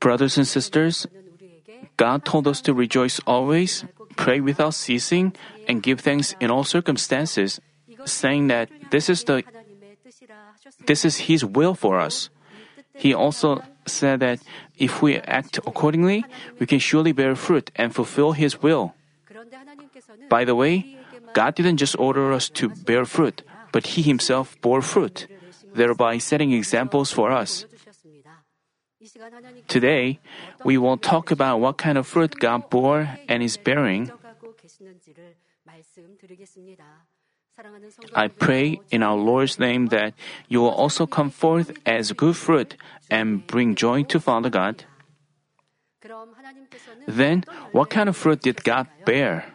Brothers and sisters, God told us to rejoice always, pray without ceasing, and give thanks in all circumstances, saying that this is the this is His will for us. He also said that if we act accordingly, we can surely bear fruit and fulfill His will. By the way, God didn't just order us to bear fruit, but He Himself bore fruit, thereby setting examples for us. Today, we will talk about what kind of fruit God bore and is bearing. I pray in our Lord's name that you will also come forth as good fruit and bring joy to Father God. Then, what kind of fruit did God bear?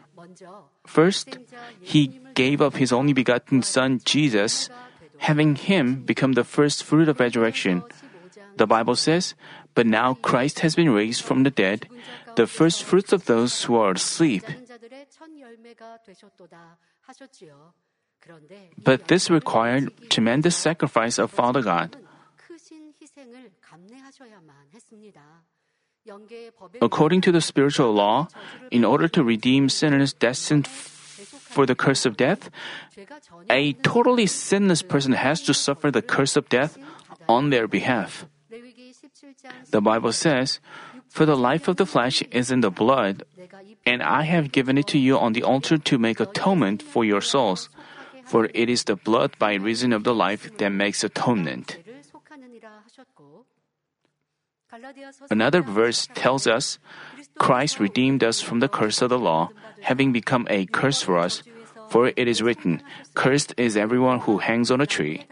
First, He gave up His only begotten Son, Jesus, having Him become the first fruit of resurrection. The Bible says, But now Christ has been raised from the dead, the first fruits of those who are asleep. But this required tremendous sacrifice of Father God. According to the spiritual law, in order to redeem sinners destined for the curse of death, a totally sinless person has to suffer the curse of death on their behalf. The Bible says, For the life of the flesh is in the blood, and I have given it to you on the altar to make atonement for your souls. For it is the blood by reason of the life that makes atonement. Another verse tells us Christ redeemed us from the curse of the law, having become a curse for us. For it is written, Cursed is everyone who hangs on a tree.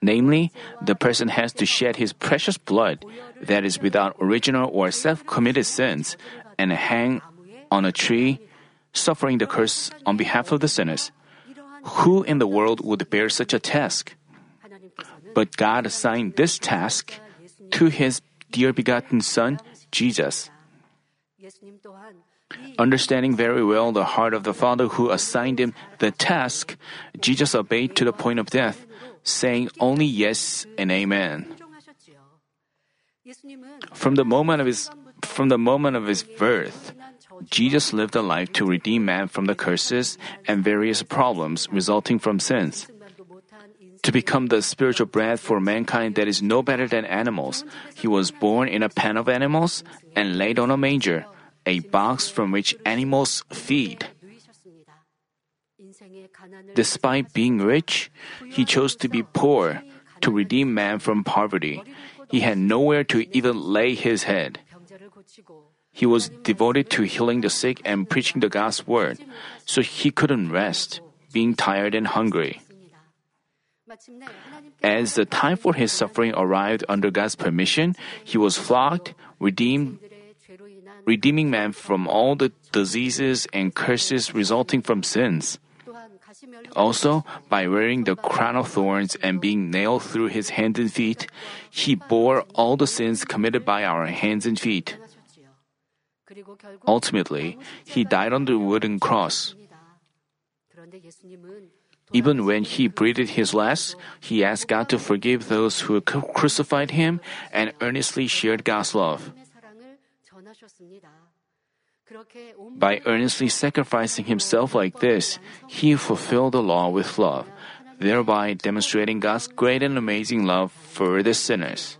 Namely, the person has to shed his precious blood, that is without original or self committed sins, and hang on a tree, suffering the curse on behalf of the sinners. Who in the world would bear such a task? But God assigned this task to his dear begotten Son, Jesus. Understanding very well the heart of the Father who assigned him the task, Jesus obeyed to the point of death, saying only yes and amen. From the moment of his from the moment of his birth, Jesus lived a life to redeem man from the curses and various problems resulting from sins. To become the spiritual bread for mankind that is no better than animals, he was born in a pen of animals and laid on a manger, a box from which animals feed. Despite being rich, he chose to be poor to redeem man from poverty. He had nowhere to even lay his head. He was devoted to healing the sick and preaching the God's word, so he couldn't rest, being tired and hungry. As the time for his suffering arrived under God's permission, he was flogged, redeemed, redeeming man from all the diseases and curses resulting from sins. Also, by wearing the crown of thorns and being nailed through his hands and feet, he bore all the sins committed by our hands and feet. Ultimately, he died on the wooden cross. Even when he breathed his last, he asked God to forgive those who crucified him and earnestly shared God's love. By earnestly sacrificing himself like this, he fulfilled the law with love, thereby demonstrating God's great and amazing love for the sinners.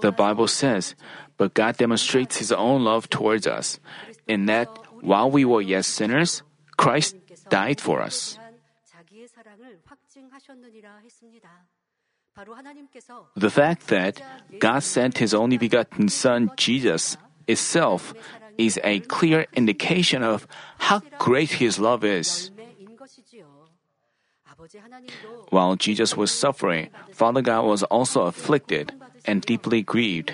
The Bible says, But God demonstrates His own love towards us, in that while we were yet sinners, Christ died for us. The fact that God sent His only begotten Son, Jesus, itself is a clear indication of how great His love is. While Jesus was suffering, Father God was also afflicted and deeply grieved.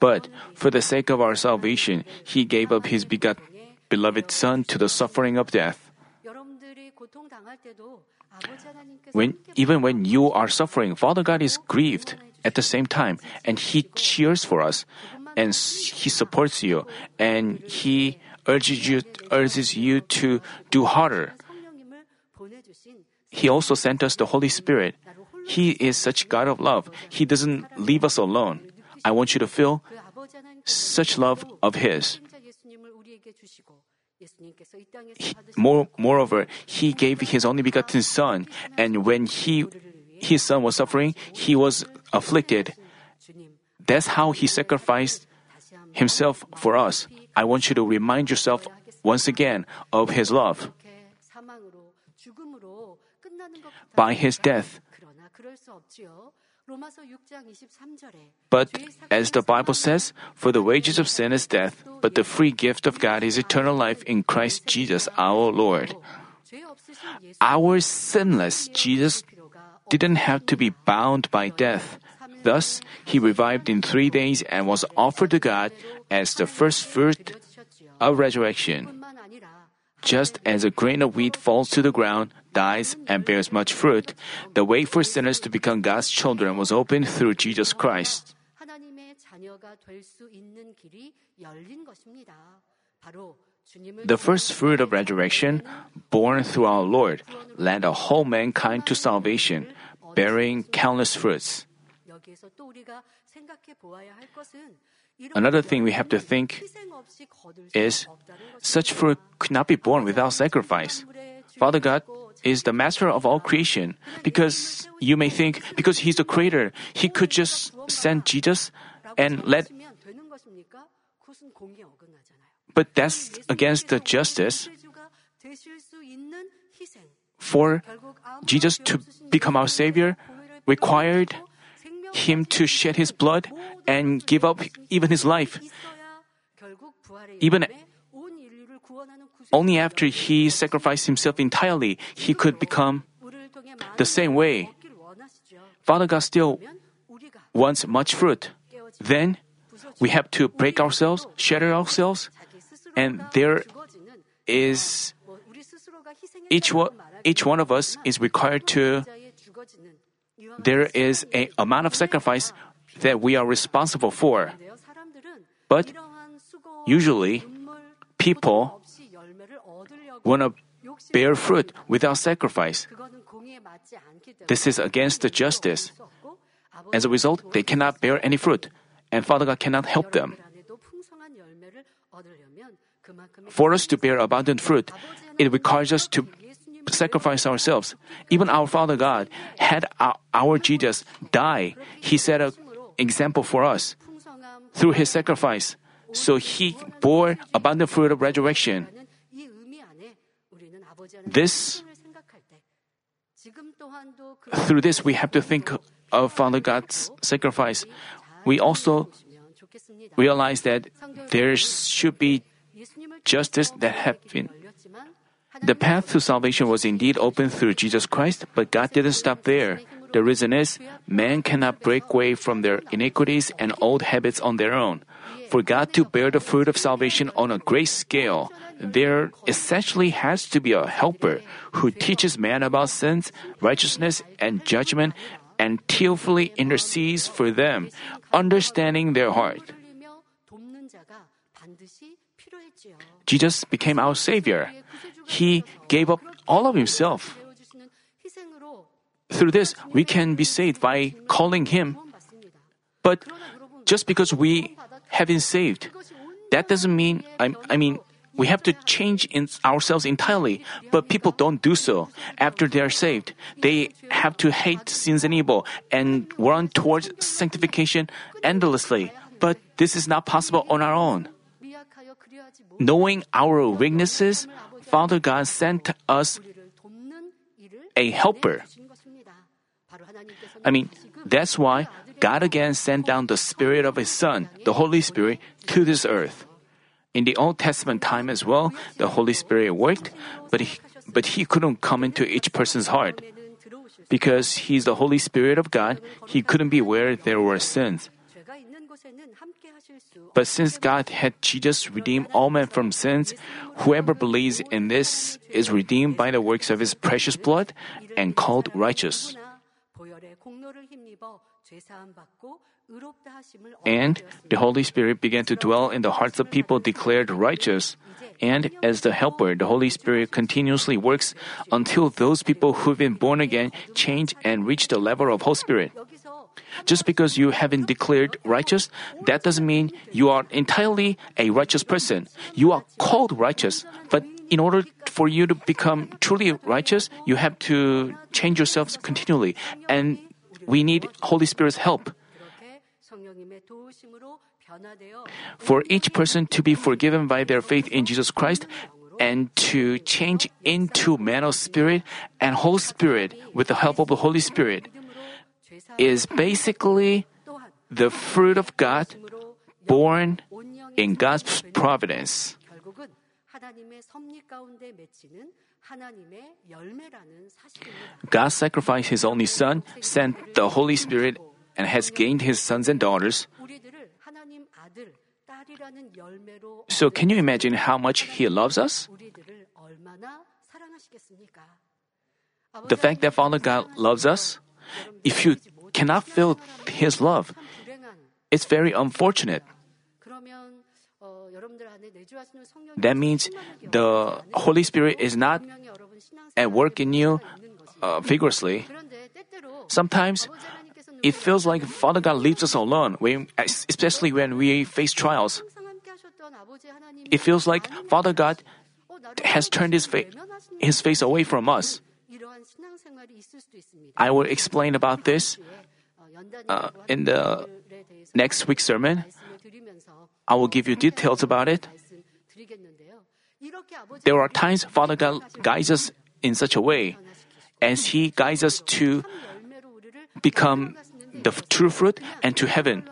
But for the sake of our salvation, He gave up His beloved Son to the suffering of death. When, even when you are suffering, Father God is grieved at the same time, and He cheers for us, and He supports you, and He urges you, urges you to do harder. He also sent us the Holy Spirit. He is such God of love. He doesn't leave us alone. I want you to feel such love of His. He, more, moreover, He gave His only begotten Son, and when He his son was suffering, he was afflicted. That's how he sacrificed himself for us. I want you to remind yourself once again of his love. By his death, but as the Bible says, for the wages of sin is death, but the free gift of God is eternal life in Christ Jesus our Lord. Our sinless Jesus didn't have to be bound by death. Thus, he revived in three days and was offered to God as the first fruit of resurrection. Just as a grain of wheat falls to the ground, dies, and bears much fruit, the way for sinners to become God's children was opened through Jesus Christ. The first fruit of resurrection, born through our Lord, led a whole mankind to salvation, bearing countless fruits. Another thing we have to think is such fruit could not be born without sacrifice. Father God is the master of all creation because you may think because he's the creator, he could just send Jesus and let but that's against the justice. For Jesus to become our Savior required him to shed his blood and give up even his life. Even only after he sacrificed himself entirely, he could become the same way. Father God still wants much fruit. Then we have to break ourselves, shatter ourselves, and there is each one, each one of us is required to there is an amount of sacrifice that we are responsible for. But usually, people want to bear fruit without sacrifice. This is against the justice. As a result, they cannot bear any fruit, and Father God cannot help them. For us to bear abundant fruit, it requires us to sacrifice ourselves. Even our Father God had our Jesus die. He set an example for us through his sacrifice. So he bore abundant fruit of resurrection. This, through this, we have to think of Father God's sacrifice. We also realize that there should be justice that happened. The path to salvation was indeed open through Jesus Christ, but God didn't stop there. The reason is, man cannot break away from their iniquities and old habits on their own. For God to bear the fruit of salvation on a great scale, there essentially has to be a helper who teaches man about sins, righteousness, and judgment and tearfully intercedes for them, understanding their heart. Jesus became our Savior. He gave up all of Himself. Through this, we can be saved by calling Him. But just because we have been saved, that doesn't mean, I, I mean, we have to change in ourselves entirely, but people don't do so. After they are saved, they have to hate sins and evil and run towards sanctification endlessly. But this is not possible on our own knowing our weaknesses, Father God sent us a helper. I mean, that's why God again sent down the Spirit of His Son, the Holy Spirit, to this earth. In the Old Testament time as well, the Holy Spirit worked, but he, but he couldn't come into each person's heart. Because He's the Holy Spirit of God, He couldn't be where there were sins. But since God had Jesus redeem all men from sins, whoever believes in this is redeemed by the works of his precious blood and called righteous. And the Holy Spirit began to dwell in the hearts of people declared righteous. And as the helper, the Holy Spirit continuously works until those people who've been born again change and reach the level of Holy Spirit. Just because you haven't declared righteous, that doesn't mean you are entirely a righteous person. You are called righteous, but in order for you to become truly righteous, you have to change yourselves continually, and we need Holy Spirit's help. For each person to be forgiven by their faith in Jesus Christ and to change into man of spirit and whole spirit with the help of the Holy Spirit is basically the fruit of God born in God's providence. God sacrificed His only Son, sent the Holy Spirit, and has gained His sons and daughters. So, can you imagine how much He loves us? The fact that Father God loves us, if you cannot feel His love. It's very unfortunate. That means the Holy Spirit is not at work in you uh, vigorously. Sometimes it feels like Father God leaves us alone, when, especially when we face trials. It feels like Father God has turned his, fa- his face away from us. I will explain about this uh, in the next week's sermon. I will give you details about it. There are times Father God guides us in such a way as He guides us to become the true fruit and to heaven.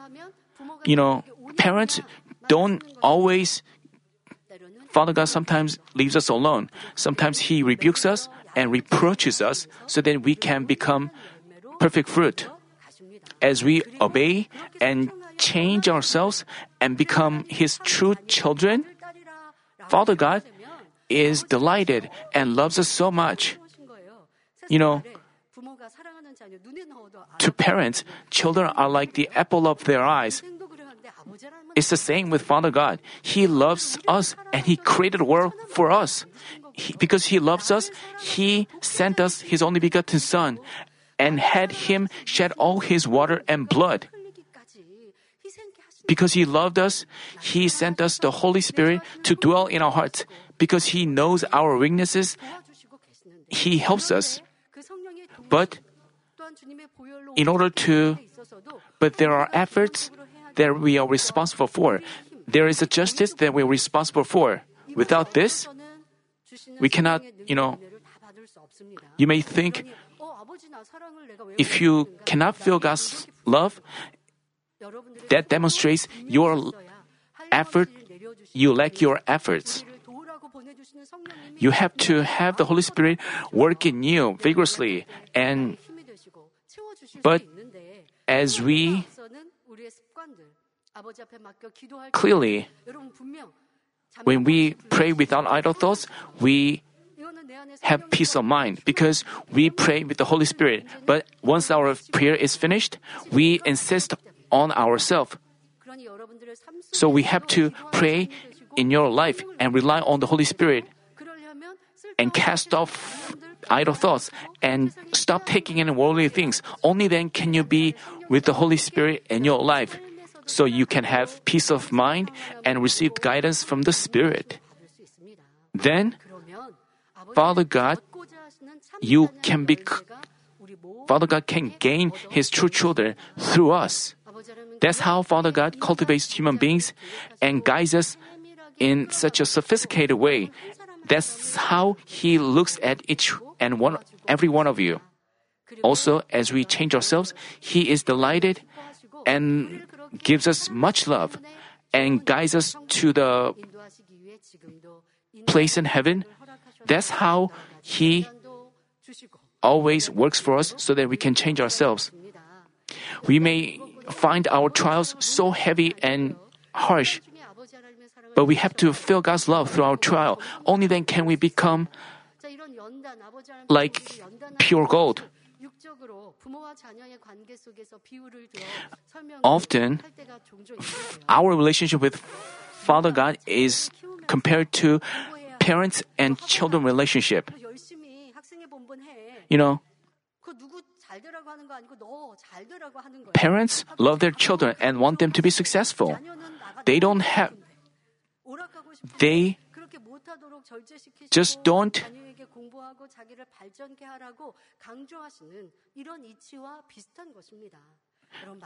You know, parents don't always Father God sometimes leaves us alone. Sometimes He rebukes us and reproaches us so that we can become perfect fruit. As we obey and change ourselves and become His true children, Father God is delighted and loves us so much. You know, to parents, children are like the apple of their eyes. It's the same with Father God. He loves us and He created the world for us he, because He loves us, He sent us His only begotten Son and had Him shed all His water and blood. Because He loved us, He sent us the Holy Spirit to dwell in our hearts. Because He knows our weaknesses, He helps us. But in order to, but there are efforts that we are responsible for. There is a justice that we are responsible for. Without this, we cannot, you know, you may think if you cannot feel God's love, that demonstrates your effort, you lack your efforts. You have to have the Holy Spirit work in you vigorously and but as we clearly when we pray without idle thoughts, we have peace of mind because we pray with the Holy Spirit. But once our prayer is finished, we insist on ourselves. So we have to pray in your life and rely on the Holy Spirit and cast off idle thoughts and stop taking in worldly things. Only then can you be with the Holy Spirit in your life so you can have peace of mind and receive guidance from the Spirit. Then, Father God, you can be Father God can gain his true children through us. That's how Father God cultivates human beings and guides us in such a sophisticated way. That's how he looks at each and one every one of you. Also, as we change ourselves, he is delighted and gives us much love and guides us to the place in heaven, that's how He always works for us so that we can change ourselves. We may find our trials so heavy and harsh, but we have to feel God's love through our trial. Only then can we become like pure gold. Often, our relationship with Father God is compared to parents and children relationship. You know, parents love their children and want them to be successful. They don't have they just don't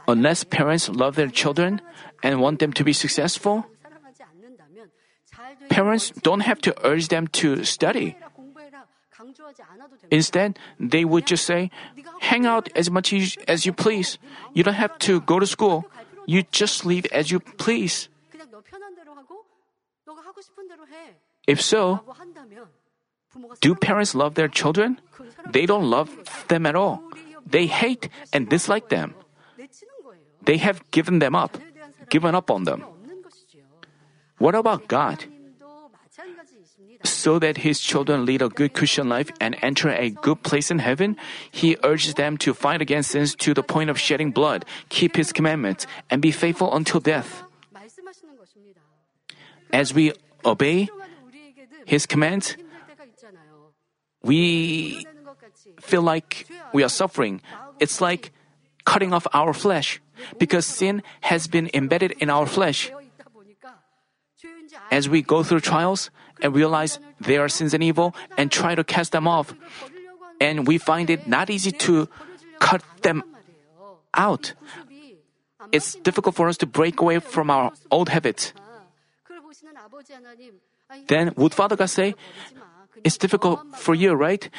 Unless parents love their children and want them to be successful, parents don't have to urge them to study. Instead, they would just say, hang out as much as you please. You don't have to go to school. You just live as you please. If so, do parents love their children? They don't love them at all. They hate and dislike them. They have given them up, given up on them. What about God? So that his children lead a good Christian life and enter a good place in heaven, he urges them to fight against sins to the point of shedding blood, keep his commandments, and be faithful until death. As we obey, his commands, we feel like we are suffering. It's like cutting off our flesh because sin has been embedded in our flesh. As we go through trials and realize they are sins and evil and try to cast them off, and we find it not easy to cut them out. It's difficult for us to break away from our old habits then would Father God say, It's difficult for you, right?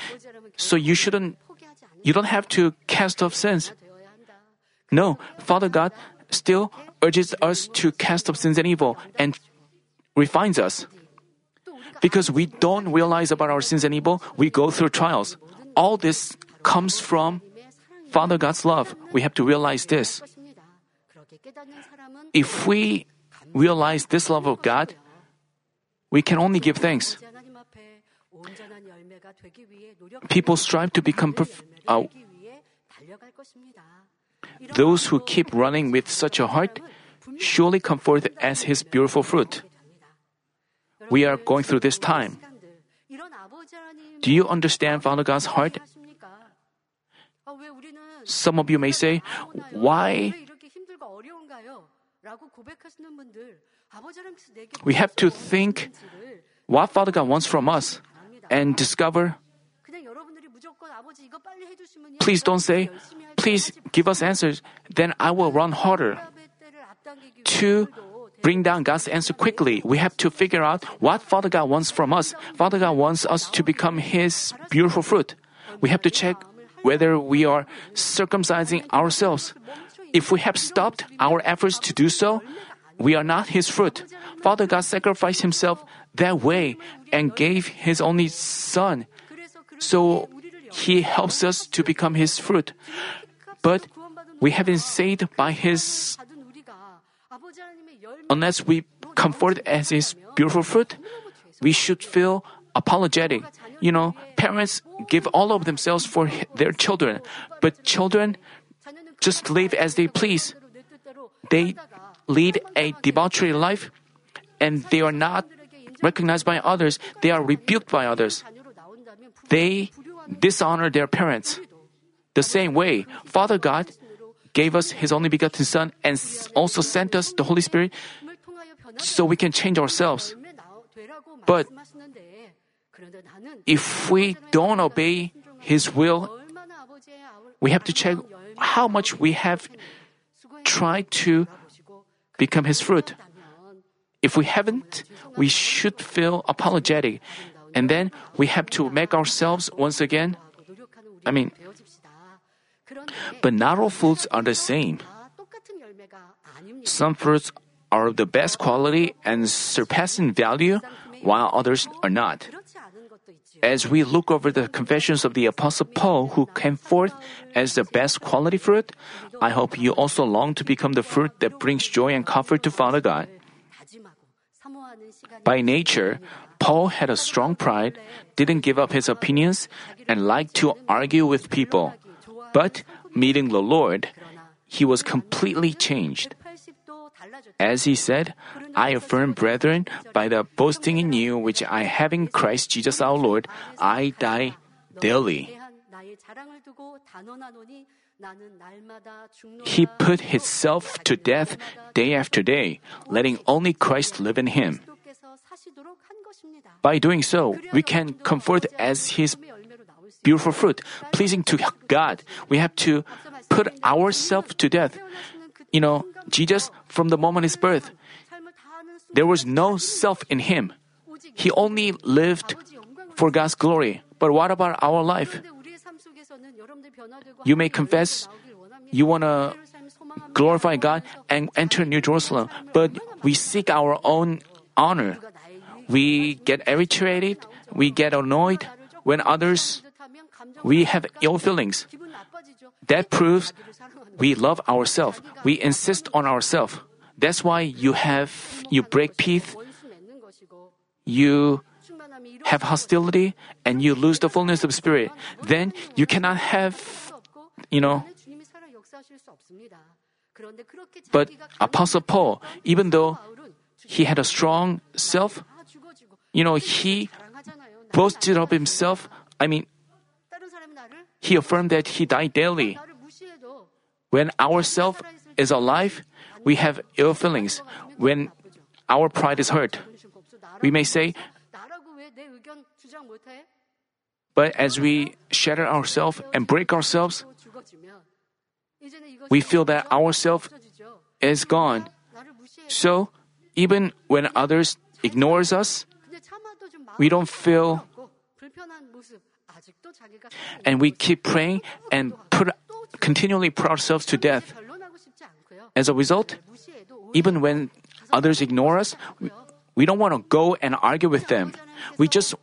So you shouldn't, you don't have to cast off sins. No, Father God still urges us to cast off sins and evil and refines us. Because we don't realize about our sins and evil, we go through trials. All this comes from Father God's love. We have to realize this. If we realize this love of God, we can only give thanks. People strive to become perf- uh, those who keep running with such a heart surely come forth as his beautiful fruit. We are going through this time. Do you understand Father God's heart? Some of you may say, Why? We have to think what Father God wants from us and discover. Please don't say, please give us answers, then I will run harder. To bring down God's answer quickly, we have to figure out what Father God wants from us. Father God wants us to become His beautiful fruit. We have to check whether we are circumcising ourselves. If we have stopped our efforts to do so, we are not His fruit. Father God sacrificed Himself that way and gave His only Son. So He helps us to become His fruit. But we have been saved by His unless we come forth as His beautiful fruit, we should feel apologetic. You know, parents give all of themselves for their children, but children just live as they please. They lead a debauchery life, and they are not recognized by others. They are rebuked by others. They dishonor their parents. The same way, Father God gave us His only begotten Son and also sent us the Holy Spirit so we can change ourselves. But if we don't obey His will, we have to check how much we have tried to become His fruit. If we haven't, we should feel apologetic. And then we have to make ourselves once again. I mean, but not all fruits are the same. Some fruits are of the best quality and surpassing value, while others are not. As we look over the confessions of the Apostle Paul, who came forth as the best quality fruit, I hope you also long to become the fruit that brings joy and comfort to Father God. By nature, Paul had a strong pride, didn't give up his opinions, and liked to argue with people. But meeting the Lord, he was completely changed. As he said, I affirm, brethren, by the boasting in you which I have in Christ Jesus our Lord, I die daily. He put himself to death day after day, letting only Christ live in him. By doing so, we can comfort as his beautiful fruit, pleasing to God. We have to put ourselves to death. You know, Jesus, from the moment his birth, there was no self in him. He only lived for God's glory. But what about our life? You may confess you want to glorify God and enter New Jerusalem, but we seek our own honor. We get irritated, we get annoyed when others we have ill feelings. That proves we love ourselves. We insist on ourselves. That's why you have you break peace, you have hostility, and you lose the fullness of spirit. Then you cannot have, you know. But Apostle Paul, even though he had a strong self, you know, he boasted of himself. I mean, he affirmed that he died daily. When our self is alive, we have ill feelings. When our pride is hurt, we may say, but as we shatter ourselves and break ourselves, we feel that our self is gone. So, even when others ignores us, we don't feel and we keep praying and put continually put ourselves to death. As a result, even when others ignore us, we, we don't want to go and argue with them. We just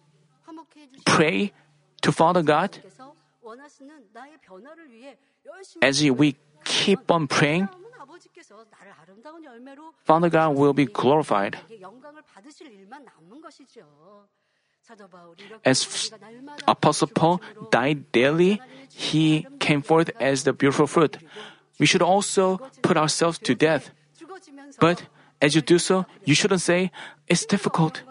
pray to Father God. As we keep on praying, Father God will be glorified. As Apostle Paul died daily, he came forth as the beautiful fruit. We should also put ourselves to death. But as you do so, you shouldn't say, it's difficult.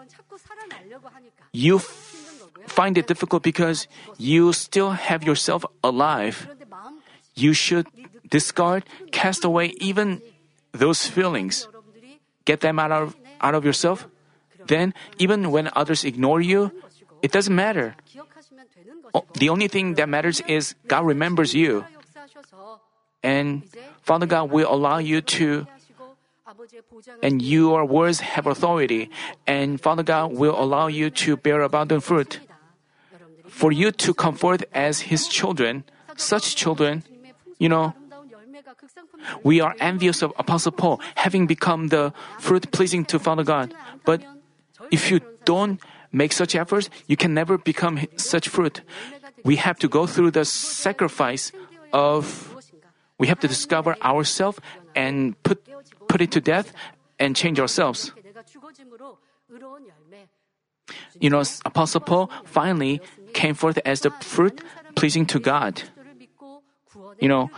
You f- find it difficult because you still have yourself alive. You should discard, cast away even those feelings. Get them out of, out of yourself. Then, even when others ignore you, it doesn't matter. The only thing that matters is God remembers you. And Father God will allow you to, and your words have authority. And Father God will allow you to bear abundant fruit. For you to come forth as His children, such children, you know, we are envious of Apostle Paul having become the fruit pleasing to Father God. But if you don't make such efforts, you can never become such fruit. We have to go through the sacrifice of we have to discover ourselves and put put it to death and change ourselves. You know, Apostle Paul finally came forth as the fruit pleasing to God. You know,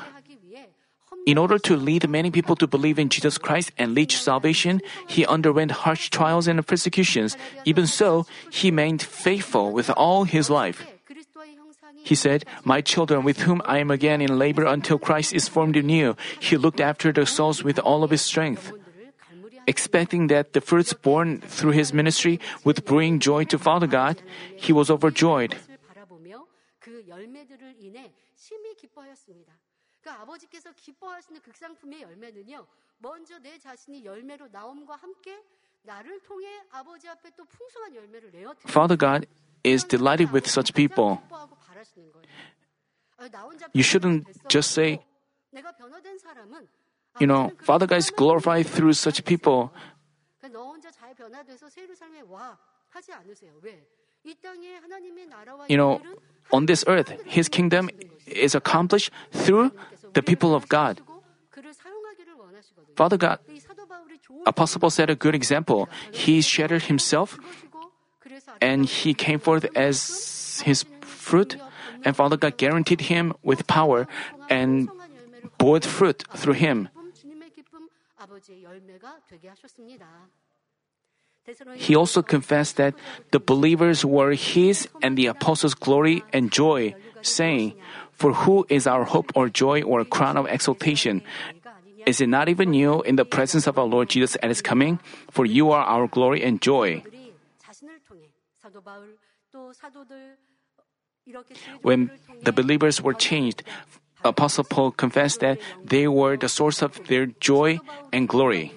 in order to lead many people to believe in Jesus Christ and reach salvation, he underwent harsh trials and persecutions. Even so, he remained faithful with all his life. He said, My children, with whom I am again in labor until Christ is formed you, he looked after the souls with all of his strength. Expecting that the fruits born through his ministry would bring joy to Father God, he was overjoyed. 그 아버지께서 기뻐하시는 극상품의 열매는요, 먼저 내 자신이 열매로 나옴과 함께 나를 통해 아버지 앞에 또 풍성한 열매를 내어 Father God is delighted with such people. You shouldn't just say, you know, Father God is glorified through such people. 너 혼자 잘 변화돼서 새로 삶에 와 하지 않으세요. 왜? you know, on this earth, his kingdom is accomplished through the people of God. Father God, Apostle Paul set a good example. He shattered himself and he came forth as his fruit, and Father God guaranteed him with power and bore fruit through him. He also confessed that the believers were his and the apostles' glory and joy, saying, For who is our hope or joy or crown of exaltation? Is it not even you in the presence of our Lord Jesus at his coming? For you are our glory and joy. When the believers were changed, Apostle Paul confessed that they were the source of their joy and glory.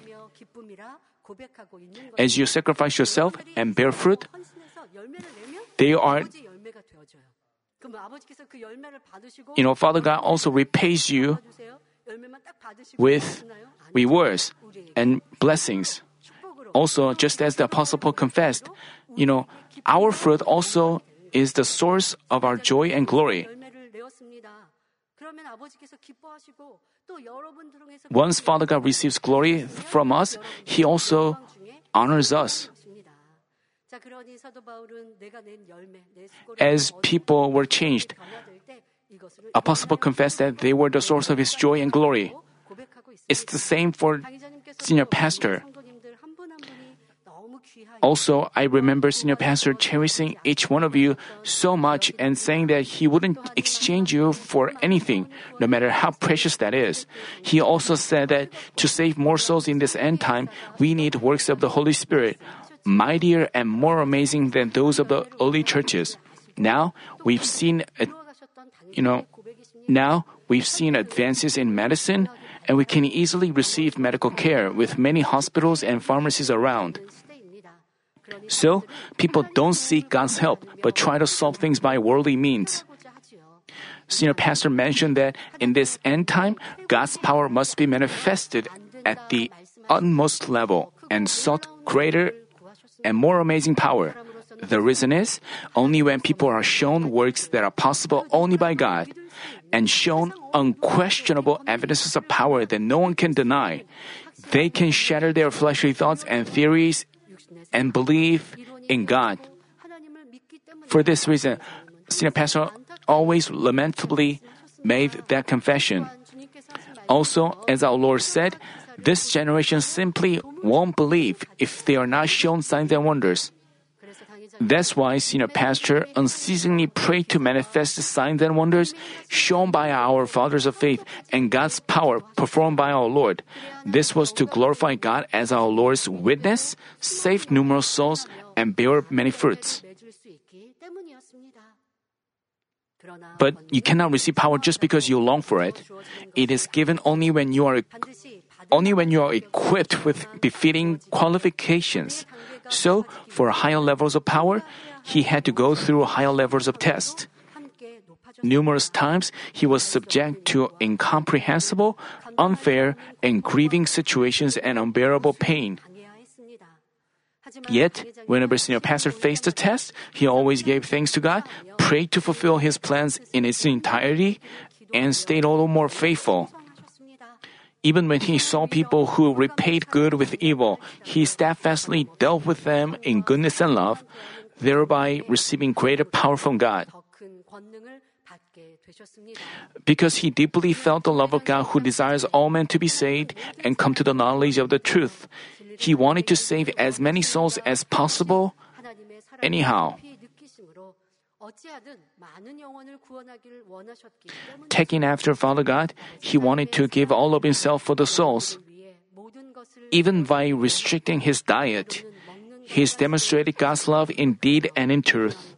As you sacrifice yourself and bear fruit, they are. You know, Father God also repays you with rewards and blessings. Also, just as the Apostle Paul confessed, you know, our fruit also is the source of our joy and glory. Once Father God receives glory from us, He also honors us. As people were changed, Apostle Paul confessed that they were the source of his joy and glory. It's the same for senior pastor. Also, I remember Senior Pastor cherishing each one of you so much and saying that he wouldn't exchange you for anything, no matter how precious that is. He also said that to save more souls in this end time, we need works of the Holy Spirit, mightier and more amazing than those of the early churches. Now, we've seen, you know, now we've seen advances in medicine, and we can easily receive medical care with many hospitals and pharmacies around. So, people don't seek God's help, but try to solve things by worldly means. Senior pastor mentioned that in this end time, God's power must be manifested at the utmost level and sought greater and more amazing power. The reason is only when people are shown works that are possible only by God and shown unquestionable evidences of power that no one can deny, they can shatter their fleshly thoughts and theories and believe in God. For this reason, Senior Pastor always lamentably made that confession. Also, as our Lord said, this generation simply won't believe if they are not shown signs and wonders. That's why senior pastor unceasingly prayed to manifest the signs and wonders shown by our fathers of faith and God's power performed by our Lord. This was to glorify God as our Lord's witness, save numerous souls, and bear many fruits. But you cannot receive power just because you long for it. It is given only when you are only when you are equipped with befitting qualifications. So, for higher levels of power, he had to go through higher levels of test. Numerous times, he was subject to incomprehensible, unfair, and grieving situations and unbearable pain. Yet, whenever Senior Pastor faced a test, he always gave thanks to God, prayed to fulfill his plans in its entirety, and stayed a little more faithful. Even when he saw people who repaid good with evil, he steadfastly dealt with them in goodness and love, thereby receiving greater power from God. Because he deeply felt the love of God who desires all men to be saved and come to the knowledge of the truth, he wanted to save as many souls as possible, anyhow. Taking after Father God, he wanted to give all of himself for the souls. Even by restricting his diet, he's demonstrated God's love in deed and in truth.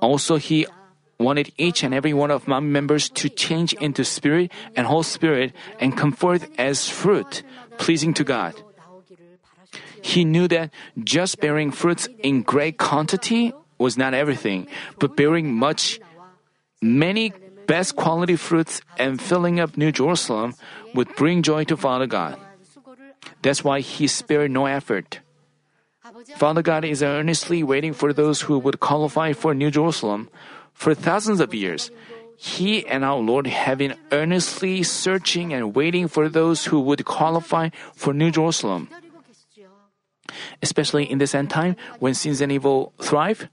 Also, he wanted each and every one of my members to change into spirit and whole spirit and come forth as fruit, pleasing to God. He knew that just bearing fruits in great quantity was not everything, but bearing much, many best quality fruits and filling up New Jerusalem would bring joy to Father God. That's why he spared no effort. Father God is earnestly waiting for those who would qualify for New Jerusalem. For thousands of years, He and our Lord have been earnestly searching and waiting for those who would qualify for New Jerusalem. Especially in this end time, when sins and evil thrive,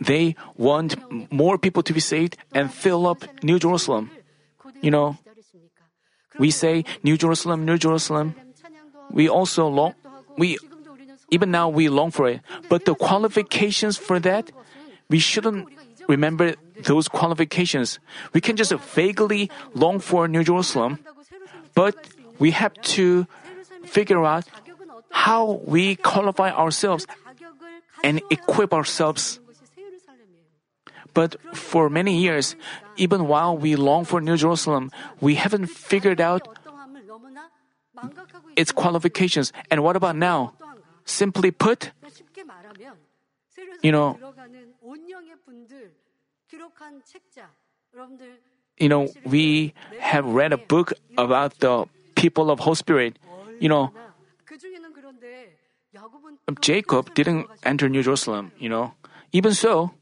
they want more people to be saved and fill up New Jerusalem. You know, we say New Jerusalem, New Jerusalem. We also long, we, even now we long for it. But the qualifications for that, we shouldn't remember those qualifications. We can just vaguely long for New Jerusalem, but we have to figure out how we qualify ourselves and equip ourselves. But for many years, even while we long for New Jerusalem, we haven't figured out its qualifications. And what about now? Simply put, you know, you know, we have read a book about the people of Holy Spirit. You know, Jacob didn't enter New Jerusalem, you know. Even so,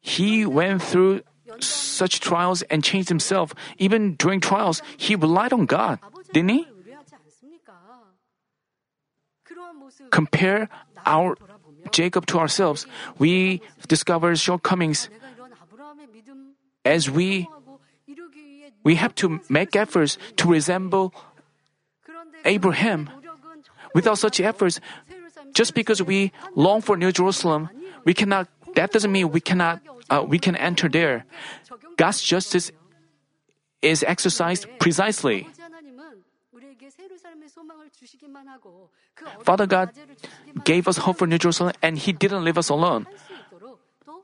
he went through such trials and changed himself. Even during trials, he relied on God, didn't he? Compare our Jacob to ourselves. We discover shortcomings as we we have to make efforts to resemble Abraham. Without such efforts, just because we long for New Jerusalem, we cannot. That doesn't mean we cannot. Uh, we can enter there. God's justice is exercised precisely. Father God gave us hope for New Jerusalem, and He didn't leave us alone.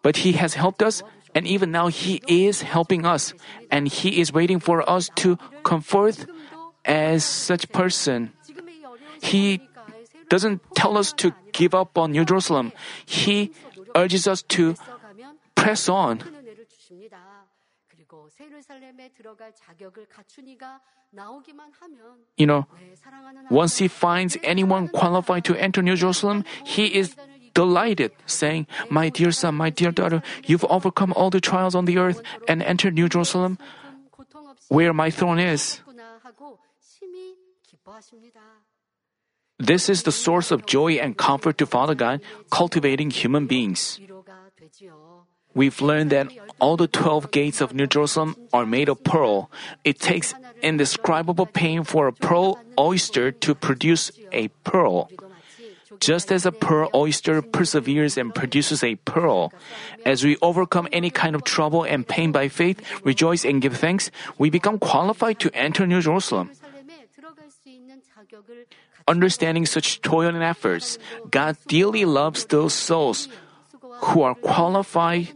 But He has helped us, and even now He is helping us, and He is waiting for us to come forth as such person. He doesn't tell us to give up on New Jerusalem. He urges us to press on. You know, once he finds anyone qualified to enter New Jerusalem, he is delighted, saying, My dear son, my dear daughter, you've overcome all the trials on the earth and entered New Jerusalem, where my throne is. This is the source of joy and comfort to Father God, cultivating human beings. We've learned that all the 12 gates of New Jerusalem are made of pearl. It takes indescribable pain for a pearl oyster to produce a pearl. Just as a pearl oyster perseveres and produces a pearl, as we overcome any kind of trouble and pain by faith, rejoice and give thanks, we become qualified to enter New Jerusalem. Understanding such toil and efforts, God dearly loves those souls who are qualified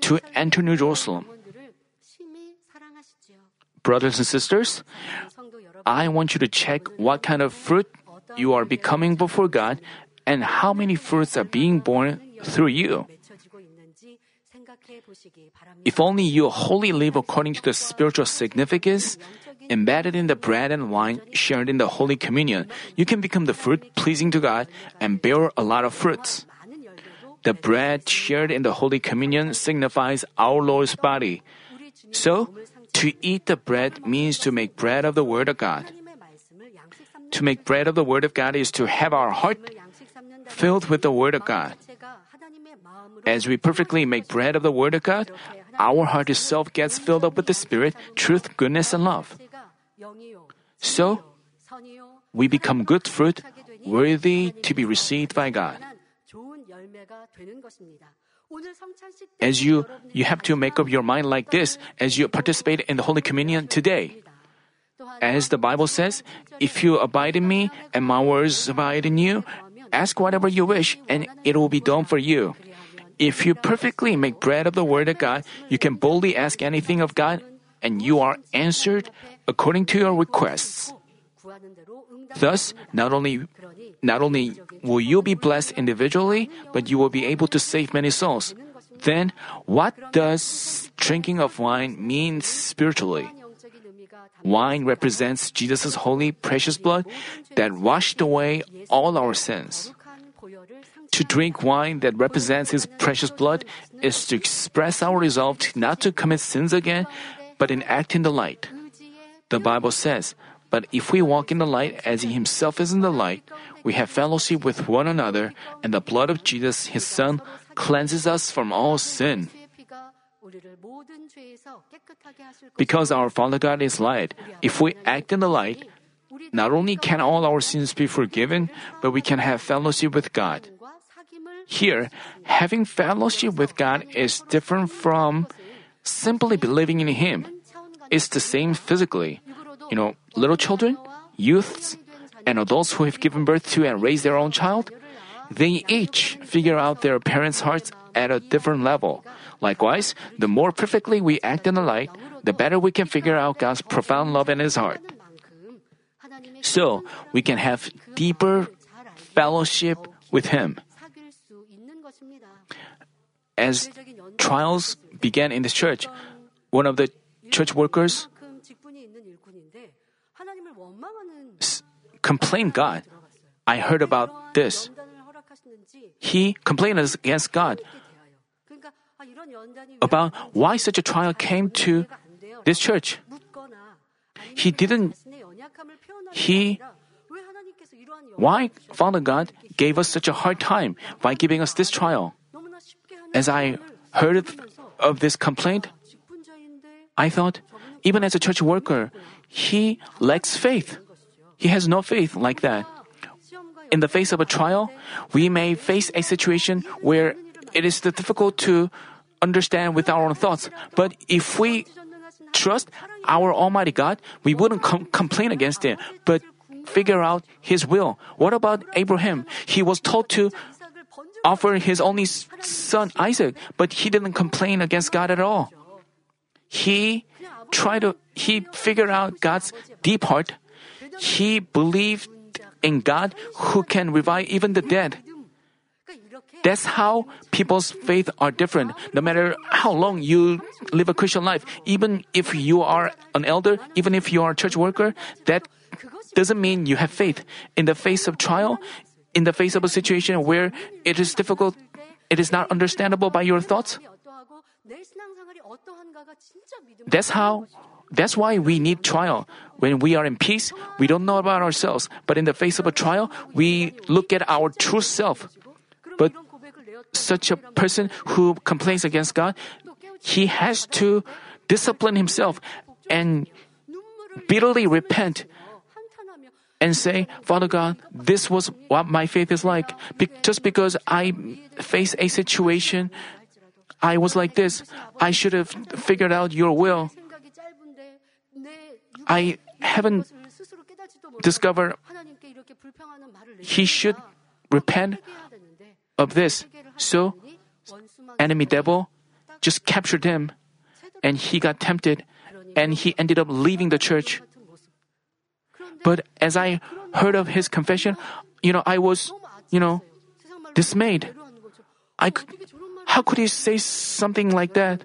to enter New Jerusalem. Brothers and sisters, I want you to check what kind of fruit you are becoming before God and how many fruits are being born through you. If only you wholly live according to the spiritual significance embedded in the bread and wine shared in the Holy Communion, you can become the fruit pleasing to God and bear a lot of fruits. The bread shared in the Holy Communion signifies our Lord's body. So, to eat the bread means to make bread of the Word of God. To make bread of the Word of God is to have our heart filled with the Word of God. As we perfectly make bread of the Word of God, our heart itself gets filled up with the Spirit, truth, goodness, and love. So, we become good fruit, worthy to be received by God. As you, you have to make up your mind like this as you participate in the Holy Communion today. As the Bible says, if you abide in me and my words abide in you, ask whatever you wish and it will be done for you. If you perfectly make bread of the Word of God, you can boldly ask anything of God and you are answered according to your requests. Thus, not only, not only will you be blessed individually, but you will be able to save many souls. Then, what does drinking of wine mean spiritually? Wine represents Jesus' holy, precious blood that washed away all our sins. To drink wine that represents His precious blood is to express our resolve not to commit sins again, but in act in the light. The Bible says, But if we walk in the light as He Himself is in the light, we have fellowship with one another, and the blood of Jesus, His Son, cleanses us from all sin. Because our Father God is light, if we act in the light, not only can all our sins be forgiven, but we can have fellowship with God. Here, having fellowship with God is different from simply believing in Him. It's the same physically. You know, little children, youths, and adults who have given birth to and raised their own child, they each figure out their parents' hearts at a different level. Likewise, the more perfectly we act in the light, the better we can figure out God's profound love in His heart. So, we can have deeper fellowship with Him. As trials began in the church, one of the church workers complained God. I heard about this. He complained against God about why such a trial came to this church. He didn't. He. Why Father God gave us such a hard time by giving us this trial? As I heard of this complaint, I thought, even as a church worker, he lacks faith. He has no faith like that. In the face of a trial, we may face a situation where it is difficult to understand with our own thoughts. But if we trust our Almighty God, we wouldn't com- complain against it, but figure out His will. What about Abraham? He was told to offer his only son Isaac, but he didn't complain against God at all. He tried to he figured out God's deep heart. He believed in God who can revive even the dead. That's how people's faith are different. No matter how long you live a Christian life, even if you are an elder, even if you are a church worker, that doesn't mean you have faith. In the face of trial, in the face of a situation where it is difficult, it is not understandable by your thoughts? That's how that's why we need trial. When we are in peace, we don't know about ourselves, but in the face of a trial, we look at our true self. But such a person who complains against God, he has to discipline himself and bitterly repent and say, Father God, this was what my faith is like. Be- just because I face a situation, I was like this. I should have figured out your will. I haven't discovered he should repent of this. So, enemy devil just captured him and he got tempted and he ended up leaving the church. But as I heard of his confession, you know, I was, you know, dismayed. I could, how could he say something like that?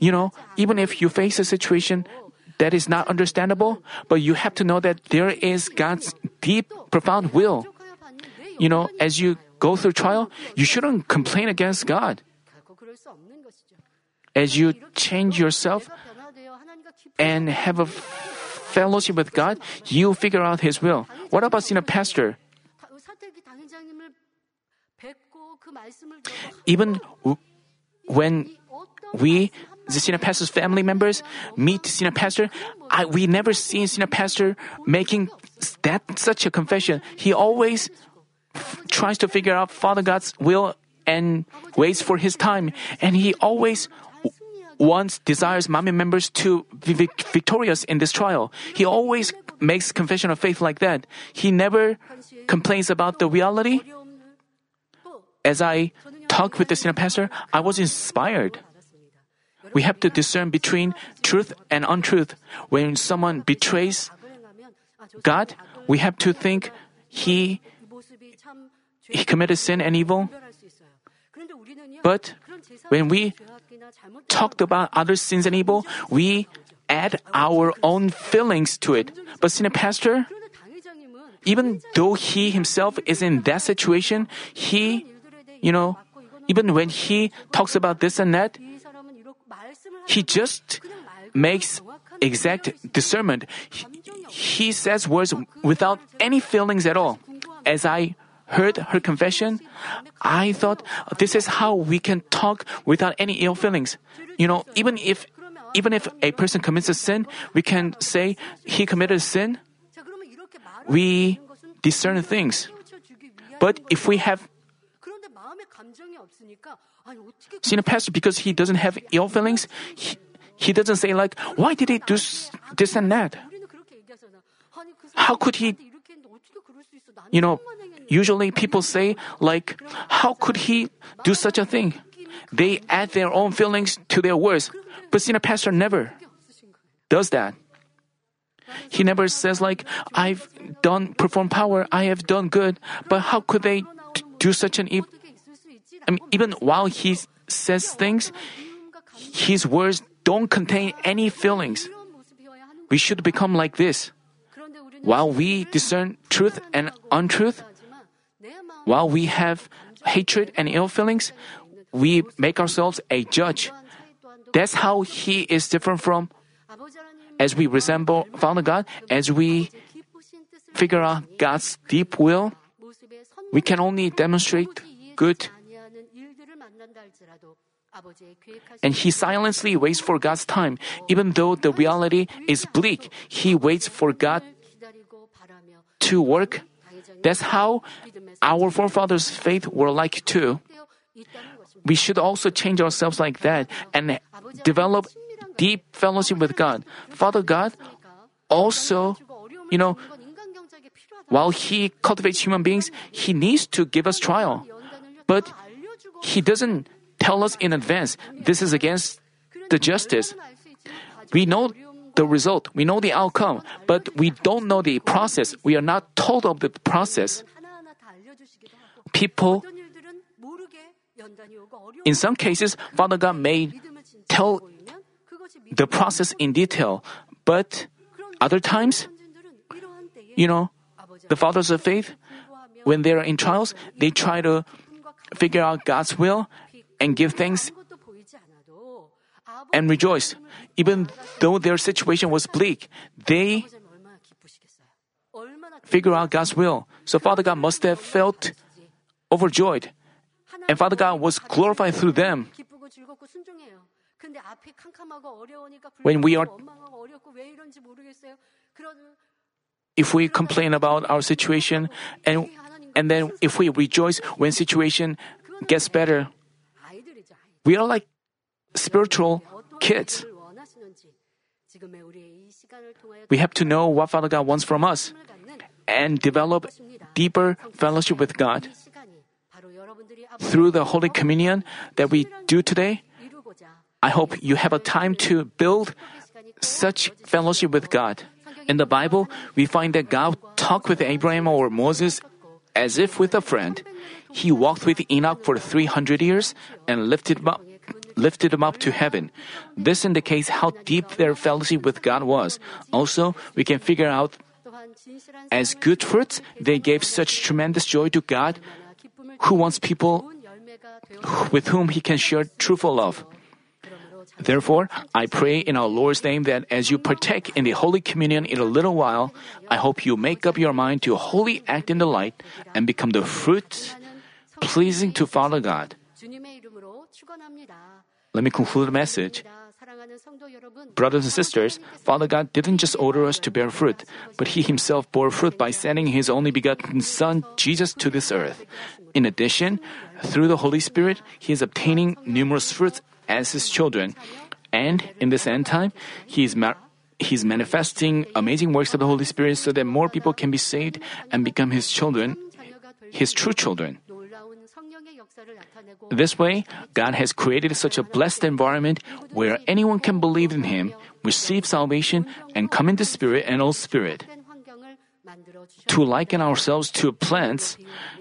You know, even if you face a situation that is not understandable, but you have to know that there is God's deep, profound will. You know, as you go through trial, you shouldn't complain against God. As you change yourself and have a fellowship with God, you figure out His will. What about senior pastor? Even when we, the senior pastor's family members, meet senior pastor, I, we never see senior pastor making that such a confession. He always f- tries to figure out Father God's will and waits for his time, and he always once desires mommy members to be victorious in this trial. He always makes confession of faith like that. He never complains about the reality. As I talked with the senior pastor, I was inspired. We have to discern between truth and untruth. When someone betrays God, we have to think he, he committed sin and evil. But when we talked about other sins and evil, we add our own feelings to it. But senior pastor, even though he himself is in that situation, he, you know, even when he talks about this and that, he just makes exact discernment. He, he says words without any feelings at all. As I heard her confession, I thought this is how we can talk without any ill feelings. You know, even if even if a person commits a sin, we can say he committed a sin. We discern things. But if we have See, the pastor, because he doesn't have ill feelings, he, he doesn't say like, why did he do this and that? How could he you know, usually people say, like, how could he do such a thing? They add their own feelings to their words. But senior pastor never does that. He never says like, I've done performed power, I have done good, but how could they do such an? I mean, even while he says things, his words don't contain any feelings. We should become like this while we discern truth and untruth, while we have hatred and ill feelings, we make ourselves a judge. That's how He is different from as we resemble Father God, as we figure out God's deep will, we can only demonstrate good. And he silently waits for God's time. Even though the reality is bleak, he waits for God to work. That's how our forefathers' faith were like too. We should also change ourselves like that and develop deep fellowship with God. Father God also, you know, while He cultivates human beings, He needs to give us trial. But He doesn't tell us in advance, this is against the justice. We know the result, we know the outcome, but we don't know the process. We are not told of the process. People, in some cases, Father God may tell the process in detail, but other times, you know, the fathers of faith, when they are in trials, they try to figure out God's will and give thanks and rejoice even though their situation was bleak, they figure out God's will. So Father God must have felt overjoyed. And Father God was glorified through them. When we are, if we complain about our situation, and and then if we rejoice when situation gets better, we are like spiritual kids. We have to know what Father God wants from us and develop deeper fellowship with God. Through the Holy Communion that we do today, I hope you have a time to build such fellowship with God. In the Bible, we find that God talked with Abraham or Moses as if with a friend. He walked with Enoch for 300 years and lifted up lifted them up to heaven. This indicates how deep their fellowship with God was. Also, we can figure out as good fruits, they gave such tremendous joy to God who wants people with whom he can share truthful love. Therefore, I pray in our Lord's name that as you partake in the Holy Communion in a little while, I hope you make up your mind to wholly act in the light and become the fruit pleasing to Father God. Let me conclude the message. Brothers and sisters, Father God didn't just order us to bear fruit, but He Himself bore fruit by sending His only begotten Son, Jesus, to this earth. In addition, through the Holy Spirit, He is obtaining numerous fruits as His children. And in this end time, He is mar- He's manifesting amazing works of the Holy Spirit so that more people can be saved and become His children, His true children. This way, God has created such a blessed environment where anyone can believe in Him, receive salvation, and come into spirit and whole spirit. To liken ourselves to plants,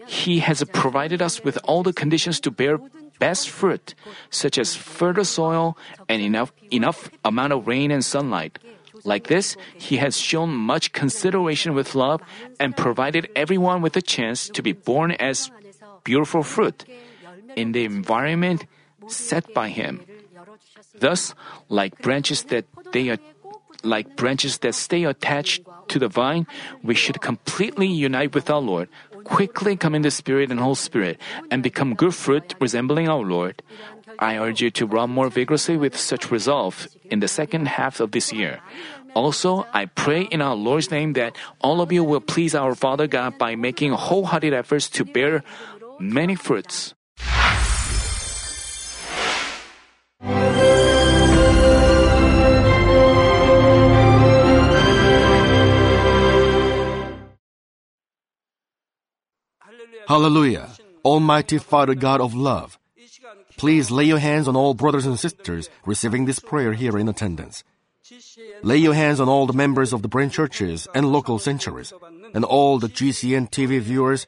He has provided us with all the conditions to bear best fruit, such as fertile soil and enough, enough amount of rain and sunlight. Like this, He has shown much consideration with love and provided everyone with a chance to be born as beautiful fruit in the environment set by Him. Thus, like branches that they are like branches that stay attached to the vine, we should completely unite with our Lord, quickly come in the Spirit and whole spirit and become good fruit resembling our Lord. I urge you to run more vigorously with such resolve in the second half of this year. Also, I pray in our Lord's name that all of you will please our Father God by making wholehearted efforts to bear many fruits. Hallelujah. Almighty Father God of love, please lay your hands on all brothers and sisters receiving this prayer here in attendance. Lay your hands on all the members of the branch churches and local sanctuaries, and all the GCN TV viewers,